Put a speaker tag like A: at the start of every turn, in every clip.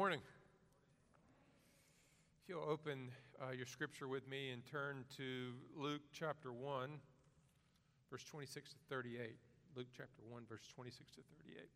A: morning. If you'll open uh, your scripture with me and turn to Luke chapter 1, verse 26 to 38. Luke chapter 1, verse 26 to 38.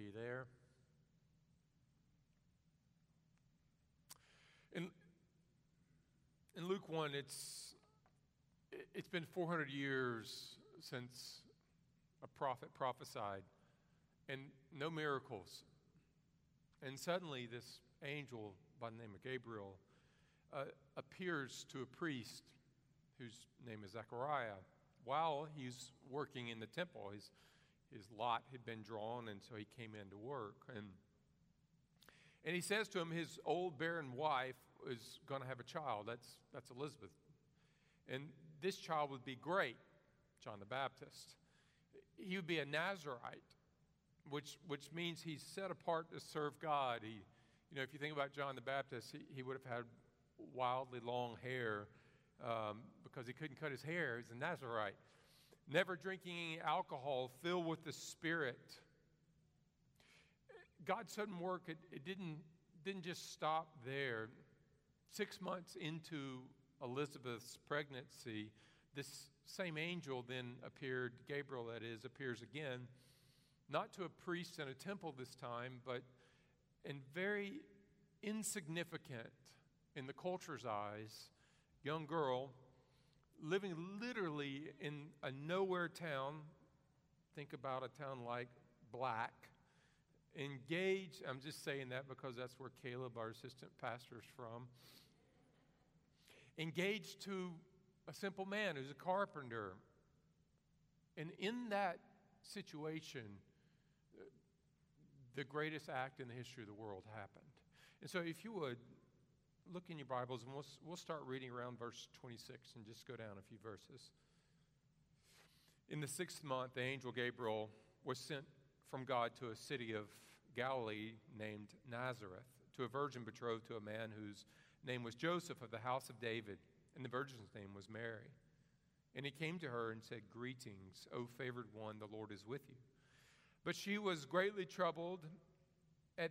A: You there? In, in Luke 1, it's, it's been 400 years since a prophet prophesied, and no miracles. And suddenly, this angel by the name of Gabriel uh, appears to a priest whose name is Zechariah while he's working in the temple. He's his lot had been drawn, and so he came in to work. And, and he says to him, his old barren wife is going to have a child. That's, that's Elizabeth. And this child would be great, John the Baptist. He would be a Nazarite, which, which means he's set apart to serve God. He, you know, if you think about John the Baptist, he, he would have had wildly long hair um, because he couldn't cut his hair. He's a Nazarite never drinking any alcohol, filled with the Spirit. God's sudden work, it, it didn't, didn't just stop there. Six months into Elizabeth's pregnancy, this same angel then appeared, Gabriel that is, appears again, not to a priest in a temple this time, but and very insignificant in the culture's eyes, young girl living literally in a nowhere town. Think about a town like Black. Engaged, I'm just saying that because that's where Caleb, our assistant pastor, is from. Engaged to a simple man who's a carpenter. And in that situation, the greatest act in the history of the world happened. And so, if you would, look in your Bibles and we'll, we'll start reading around verse 26 and just go down a few verses. In the sixth month, the angel Gabriel was sent from God to a city of Galilee named Nazareth, to a virgin betrothed to a man whose name was Joseph of the house of David, and the virgin's name was Mary. And he came to her and said, Greetings, O favored one, the Lord is with you. But she was greatly troubled at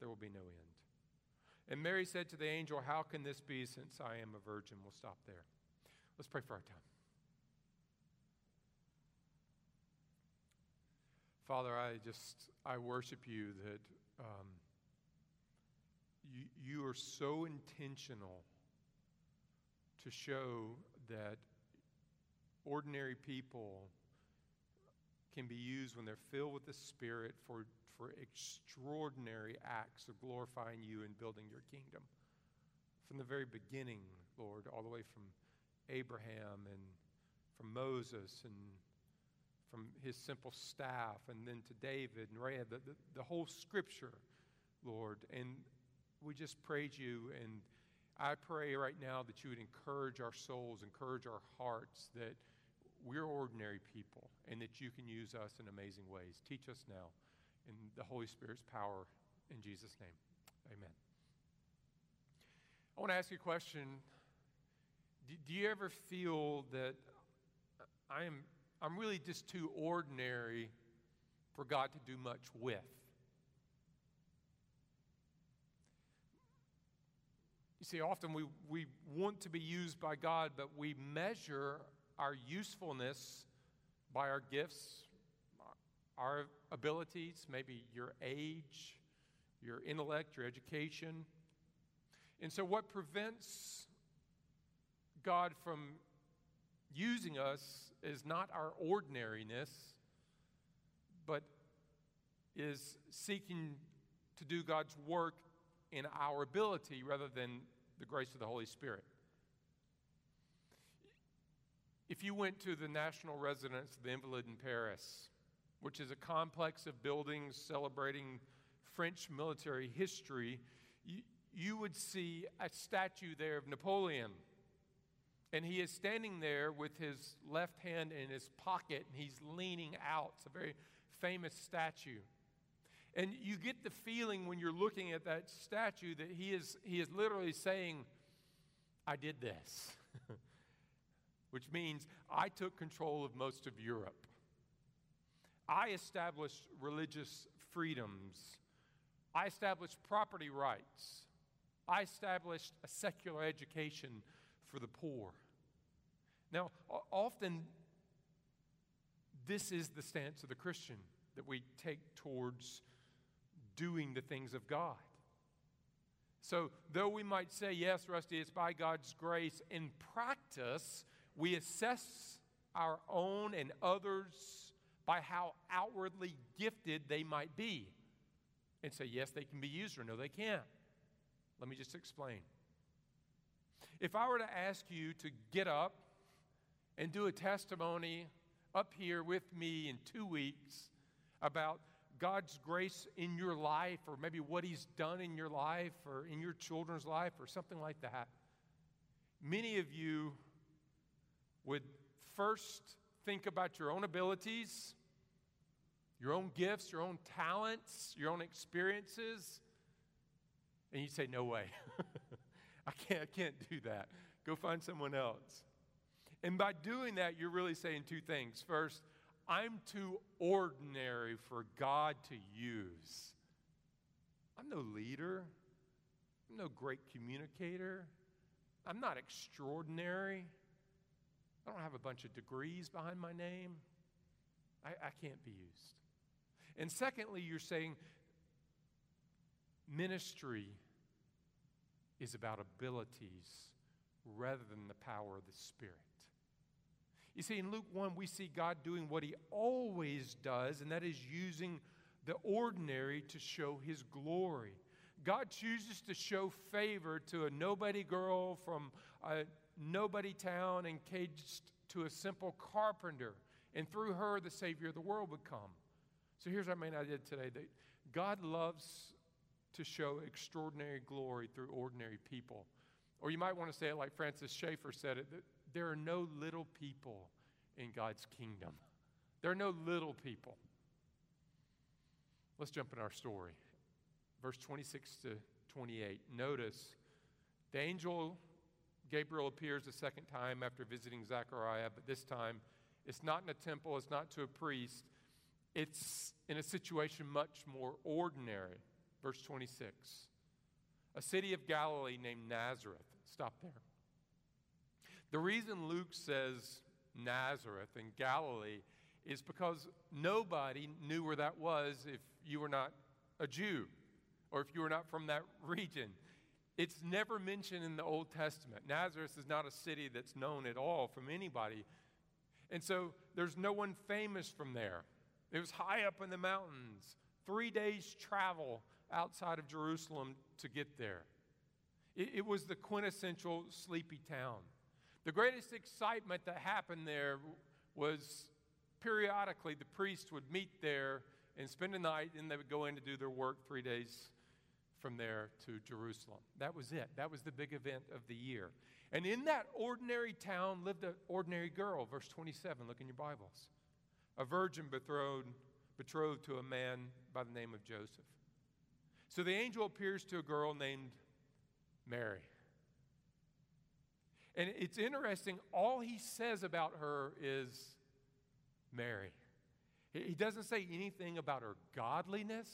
A: there will be no end. And Mary said to the angel, How can this be since I am a virgin? We'll stop there. Let's pray for our time. Father, I just, I worship you that um, you, you are so intentional to show that ordinary people can be used when they're filled with the Spirit for for extraordinary acts of glorifying you and building your kingdom. From the very beginning, Lord, all the way from Abraham and from Moses and from his simple staff and then to David and Rahab, the, the, the whole scripture, Lord. And we just praise you. And I pray right now that you would encourage our souls, encourage our hearts that we're ordinary people and that you can use us in amazing ways. Teach us now in the Holy Spirit's power. In Jesus' name, amen. I want to ask you a question. Do, do you ever feel that uh, I am, I'm really just too ordinary for God to do much with? You see, often we, we want to be used by God, but we measure our usefulness by our gifts, our abilities, maybe your age, your intellect, your education. And so, what prevents God from using us is not our ordinariness, but is seeking to do God's work in our ability rather than the grace of the Holy Spirit. If you went to the National Residence of the Invalid in Paris, which is a complex of buildings celebrating French military history, you, you would see a statue there of Napoleon. And he is standing there with his left hand in his pocket and he's leaning out. It's a very famous statue. And you get the feeling when you're looking at that statue that he is, he is literally saying, I did this, which means I took control of most of Europe. I established religious freedoms. I established property rights. I established a secular education for the poor. Now, often this is the stance of the Christian that we take towards doing the things of God. So, though we might say, yes, Rusty, it's by God's grace, in practice, we assess our own and others by how outwardly gifted they might be and say, yes, they can be used, or no, they can't. Let me just explain. If I were to ask you to get up and do a testimony up here with me in two weeks about God's grace in your life, or maybe what He's done in your life, or in your children's life, or something like that, many of you would first think about your own abilities, your own gifts, your own talents, your own experiences, and you'd say, No way. I, can't, I can't do that. Go find someone else. And by doing that, you're really saying two things. First, I'm too ordinary for God to use. I'm no leader. I'm no great communicator. I'm not extraordinary. I don't have a bunch of degrees behind my name. I, I can't be used. And secondly, you're saying ministry is about abilities rather than the power of the Spirit. You see, in Luke 1, we see God doing what he always does, and that is using the ordinary to show his glory. God chooses to show favor to a nobody girl from a nobody town engaged to a simple carpenter, and through her, the Savior of the world would come. So here's our main idea today that God loves to show extraordinary glory through ordinary people. Or you might want to say it like Francis Schaeffer said it that there are no little people in God's kingdom. There are no little people. Let's jump in our story. Verse 26 to 28. Notice the angel Gabriel appears a second time after visiting Zechariah, but this time it's not in a temple, it's not to a priest, it's in a situation much more ordinary. Verse 26. A city of Galilee named Nazareth. Stop there. The reason Luke says Nazareth in Galilee is because nobody knew where that was if you were not a Jew or if you were not from that region. It's never mentioned in the Old Testament. Nazareth is not a city that's known at all from anybody. And so there's no one famous from there. It was high up in the mountains, three days' travel outside of Jerusalem to get there. It, it was the quintessential sleepy town. The greatest excitement that happened there was periodically the priests would meet there and spend the night, and they would go in to do their work three days from there to Jerusalem. That was it. That was the big event of the year. And in that ordinary town lived an ordinary girl, verse 27. Look in your Bibles. A virgin betrothed, betrothed to a man by the name of Joseph. So the angel appears to a girl named Mary. And it's interesting, all he says about her is Mary. He doesn't say anything about her godliness,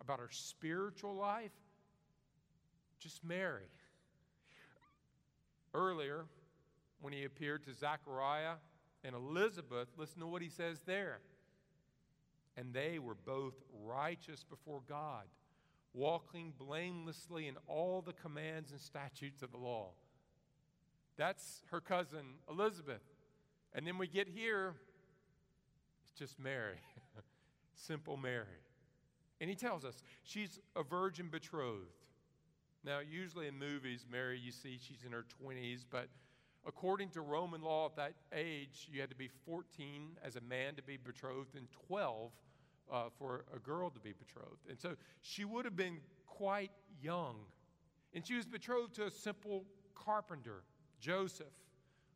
A: about her spiritual life, just Mary. Earlier, when he appeared to Zechariah and Elizabeth, listen to what he says there. And they were both righteous before God, walking blamelessly in all the commands and statutes of the law. That's her cousin Elizabeth. And then we get here, it's just Mary. simple Mary. And he tells us she's a virgin betrothed. Now, usually in movies, Mary, you see she's in her 20s, but according to Roman law at that age, you had to be 14 as a man to be betrothed and 12 uh, for a girl to be betrothed. And so she would have been quite young. And she was betrothed to a simple carpenter, Joseph.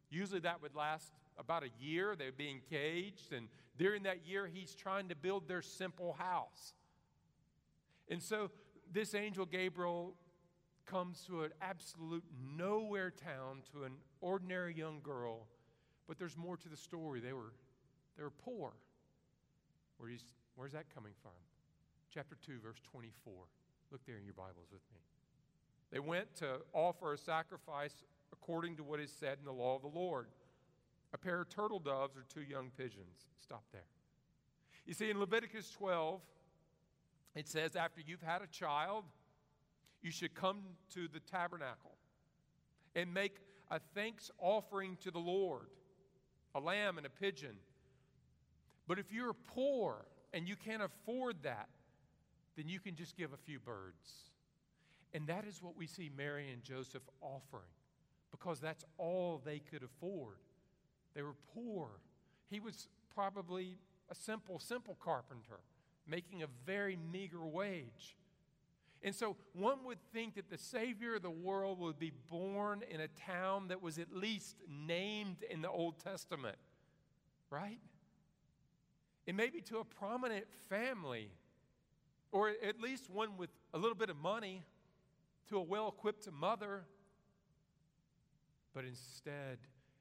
A: Usually that would last about a year. They'd be engaged, and during that year, he's trying to build their simple house. And so this angel Gabriel comes to an absolute nowhere town to an ordinary young girl, but there's more to the story. They were, they were poor. Where where's that coming from? Chapter 2, verse 24. Look there in your Bibles with me. They went to offer a sacrifice according to what is said in the law of the Lord a pair of turtle doves or two young pigeons. Stop there. You see, in Leviticus 12, it says, after you've had a child, you should come to the tabernacle and make a thanks offering to the Lord a lamb and a pigeon. But if you're poor and you can't afford that, then you can just give a few birds. And that is what we see Mary and Joseph offering because that's all they could afford. They were poor. He was probably a simple, simple carpenter making a very meager wage. And so one would think that the Savior of the world would be born in a town that was at least named in the Old Testament, right? And maybe to a prominent family, or at least one with a little bit of money, to a well equipped mother. But instead,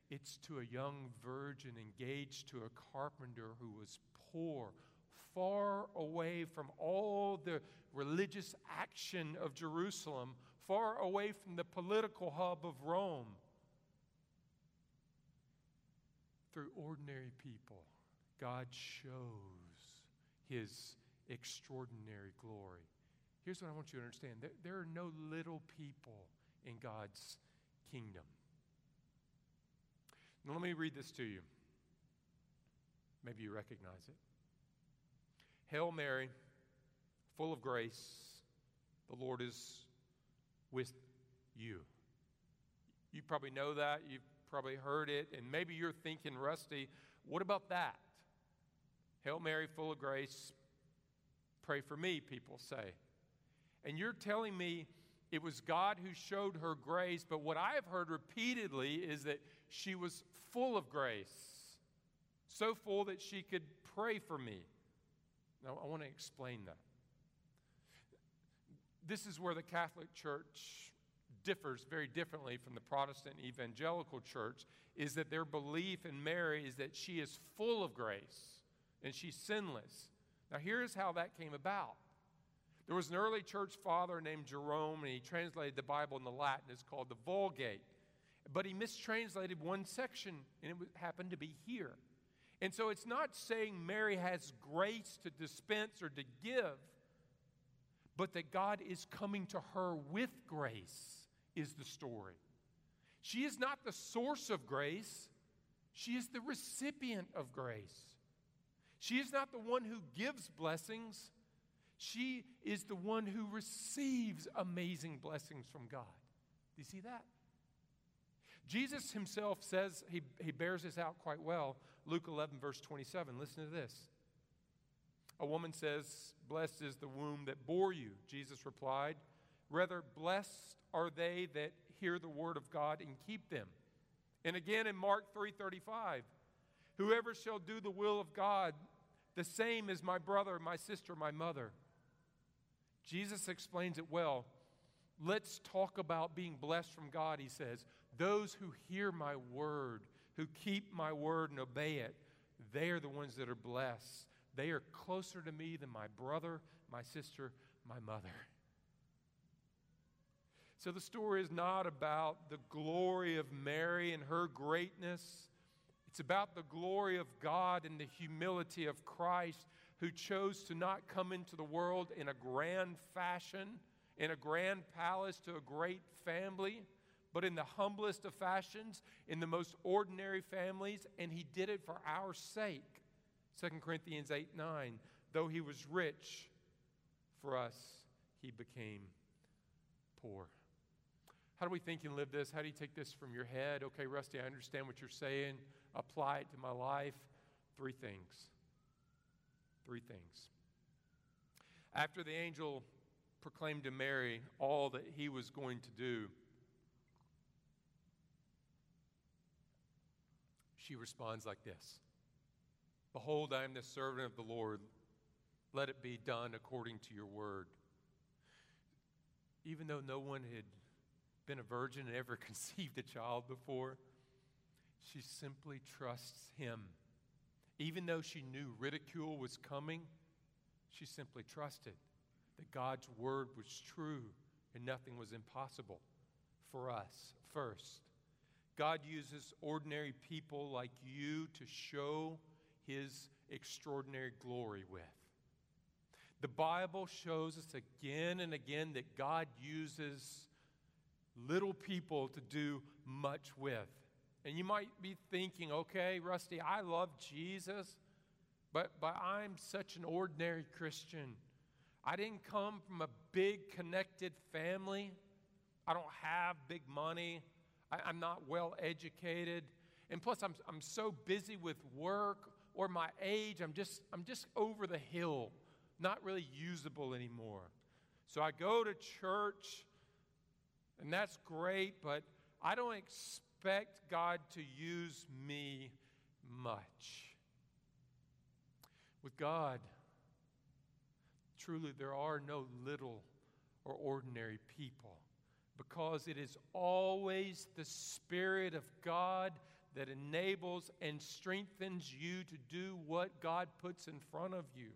A: it's to a young virgin engaged to a carpenter who was poor, far away from all the religious action of Jerusalem, far away from the political hub of Rome. Through ordinary people, God shows his extraordinary glory. Here's what I want you to understand there, there are no little people in God's kingdom. Now, let me read this to you. Maybe you recognize it. Hail Mary, full of grace, the Lord is with you. You probably know that. You've probably heard it. And maybe you're thinking, Rusty, what about that? Hail Mary, full of grace, pray for me, people say. And you're telling me it was God who showed her grace, but what I have heard repeatedly is that she was full of grace, so full that she could pray for me. Now, I want to explain that. This is where the Catholic Church differs very differently from the Protestant evangelical church is that their belief in Mary is that she is full of grace and she's sinless. Now, here's how that came about. There was an early church father named Jerome, and he translated the Bible in the Latin. It's called the Vulgate. But he mistranslated one section, and it happened to be here. And so it's not saying Mary has grace to dispense or to give, but that God is coming to her with grace, is the story. She is not the source of grace, she is the recipient of grace. She is not the one who gives blessings, she is the one who receives amazing blessings from God. Do you see that? Jesus himself says, he, he bears this out quite well. Luke 11, verse 27. Listen to this. A woman says, Blessed is the womb that bore you. Jesus replied, Rather, blessed are they that hear the word of God and keep them. And again in Mark 3:35, whoever shall do the will of God, the same is my brother, my sister, my mother. Jesus explains it well. Let's talk about being blessed from God, he says. Those who hear my word, who keep my word and obey it, they are the ones that are blessed. They are closer to me than my brother, my sister, my mother. So the story is not about the glory of Mary and her greatness. It's about the glory of God and the humility of Christ who chose to not come into the world in a grand fashion, in a grand palace to a great family, but in the humblest of fashions, in the most ordinary families, and he did it for our sake. 2 Corinthians 8 9. though he was rich, for us he became poor. How do we think and live this? How do you take this from your head? Okay, Rusty, I understand what you're saying. Apply it to my life. Three things. Three things. After the angel proclaimed to Mary all that he was going to do, she responds like this Behold, I am the servant of the Lord. Let it be done according to your word. Even though no one had been a virgin and ever conceived a child before, she simply trusts him. Even though she knew ridicule was coming, she simply trusted that God's word was true and nothing was impossible for us. First, God uses ordinary people like you to show his extraordinary glory with. The Bible shows us again and again that God uses little people to do much with. And you might be thinking, okay, Rusty, I love Jesus, but, but I'm such an ordinary Christian. I didn't come from a big connected family. I don't have big money. I, am not well educated. And plus, I'm, I'm so busy with work or my age, I'm just, I'm just over the hill, not really usable anymore. So I go to church, and that's great, but I don't expect God to use me much. With God, truly, there are no little or ordinary people because it is always the Spirit of God that enables and strengthens you to do what God puts in front of you.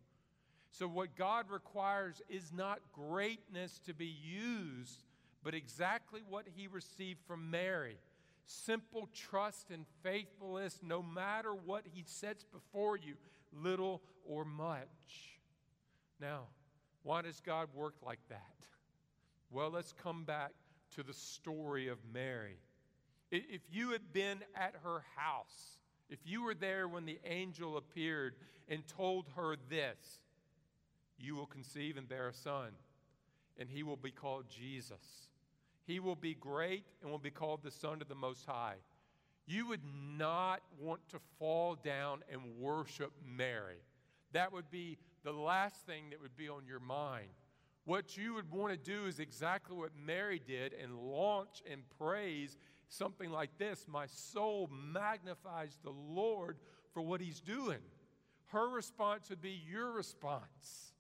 A: So, what God requires is not greatness to be used, but exactly what He received from Mary simple trust and faithfulness, no matter what He sets before you, little or much. Now, why does God work like that? Well, let's come back to the story of Mary. If you had been at her house, if you were there when the angel appeared and told her this, you will conceive and bear a son, and he will be called Jesus. He will be great and will be called the Son of the Most High. You would not want to fall down and worship Mary. That would be the last thing that would be on your mind. What you would want to do is exactly what Mary did and launch and praise something like this My soul magnifies the Lord for what he's doing. Her response would be your response.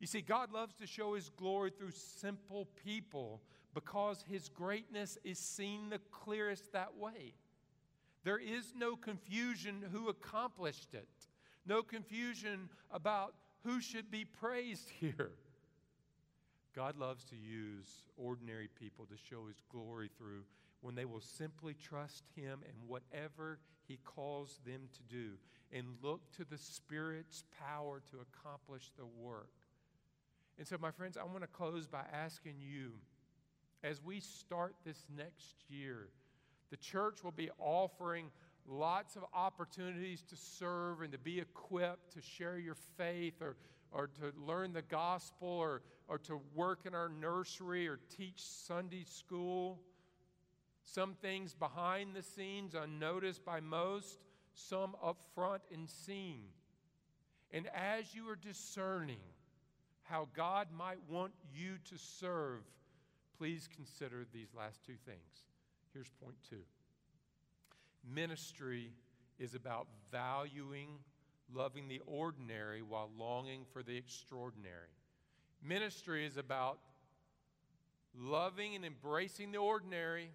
A: You see, God loves to show his glory through simple people because his greatness is seen the clearest that way. There is no confusion who accomplished it, no confusion about who should be praised here. God loves to use ordinary people to show his glory through when they will simply trust him in whatever he calls them to do and look to the Spirit's power to accomplish the work. And so, my friends, I want to close by asking you as we start this next year, the church will be offering lots of opportunities to serve and to be equipped to share your faith or or to learn the gospel or, or to work in our nursery or teach Sunday school. Some things behind the scenes, unnoticed by most, some up front and seen. And as you are discerning how God might want you to serve, please consider these last two things. Here's point two ministry is about valuing loving the ordinary while longing for the extraordinary. Ministry is about loving and embracing the ordinary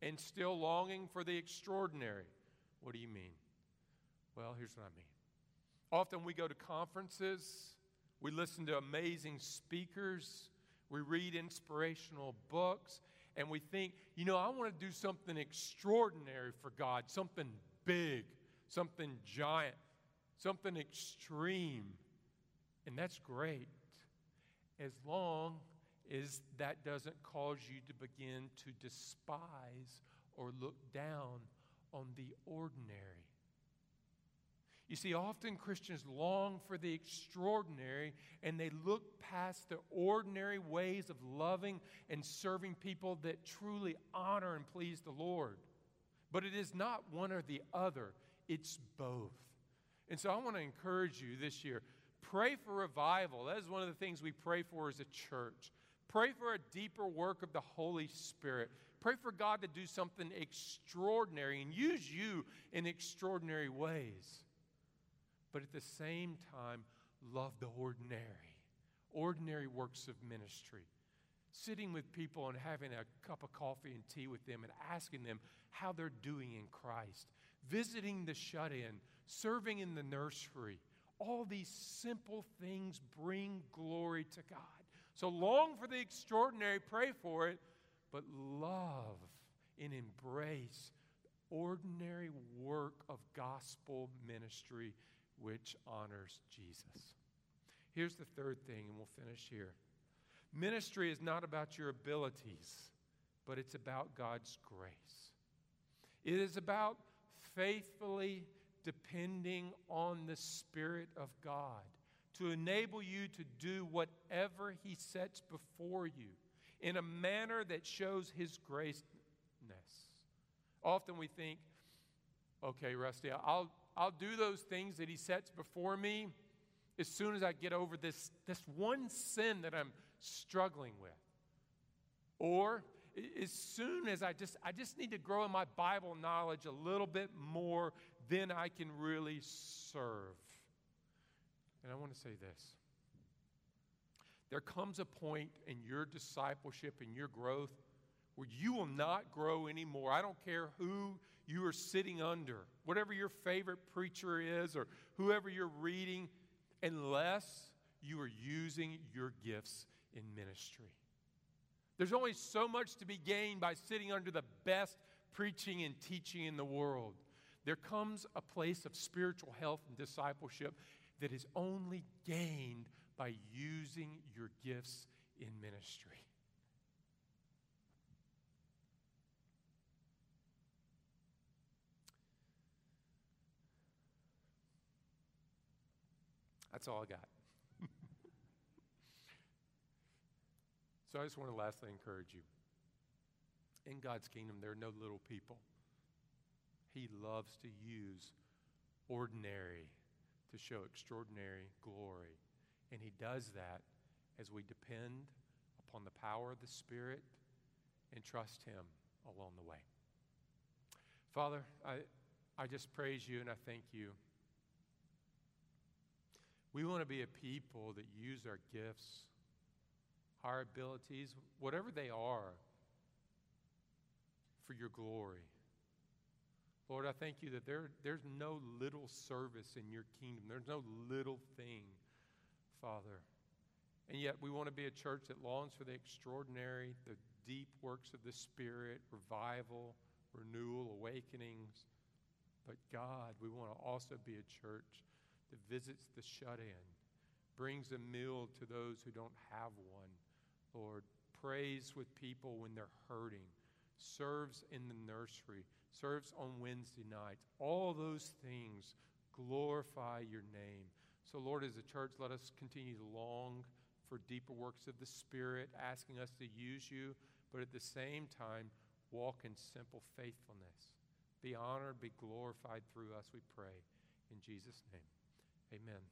A: and still longing for the extraordinary. What do you mean? Well, here's what I mean. Often we go to conferences, we listen to amazing speakers, we read inspirational books, and we think, you know, I want to do something extraordinary for God, something big, something giant something extreme. And that's great, as long as that doesn't cause you to begin to despise or look down on the ordinary. You see, often Christians long for the extraordinary and they look past the ordinary ways of loving and serving people that truly honor and please the Lord. But it is not one or the other, it's both. And so I want to encourage you this year pray for revival. That is one of the things we pray for as a church. Pray for a deeper work of the Holy Spirit. Pray for God to do something extraordinary and use you in extraordinary ways. But at the same time, love the ordinary, ordinary works of ministry. Sitting with people and having a cup of coffee and tea with them and asking them how they're doing in Christ. Visiting the shut in, serving in the nursery. All these simple things bring glory to God. So long for the extraordinary, pray for it, but love and embrace ordinary work of gospel ministry which honors Jesus. Here's the third thing, and we'll finish here. Ministry is not about your abilities, but it's about God's grace. It is about faithfully depending on the Spirit of God to enable you to do whatever He sets before you in a manner that shows His graceness. Often we think, okay, Rusty, I'll, I'll do those things that He sets before me as soon as I get over this, this one sin that I'm struggling with. Or as soon as I just I just need to grow in my Bible knowledge a little bit more, then I can really serve. And I want to say this. There comes a point in your discipleship and your growth where you will not grow anymore. I don't care who you are sitting under, whatever your favorite preacher is or whoever you're reading, unless you are using your gifts in ministry. There's only so much to be gained by sitting under the best preaching and teaching in the world. There comes a place of spiritual health and discipleship that is only gained by using your gifts in ministry. That's all I got. so I just want to lastly encourage you. In God's kingdom, there are no little people. He loves to use ordinary to show extraordinary glory. And He does that as we depend upon the power of the Spirit and trust Him along the way. Father, I, I just praise you and I thank you. We want to be a people that use our gifts, our abilities, whatever they are, for your glory. Lord, I thank you that there, there's no little service in your kingdom. There's no little thing, Father. And yet we want to be a church that longs for the extraordinary, the deep works of the Spirit, revival, renewal, awakenings. But God, we want to also be a church that visits the shut in, brings a meal to those who don't have one, Lord, prays with people when they're hurting, serves in the nursery, serves on Wednesday nights. All those things glorify your name. So, Lord, as a church, let us continue to long for deeper works of the Spirit, asking us to use you, but at the same time, walk in simple faithfulness. Be honored, be glorified through us, we pray. In Jesus' name. Amen.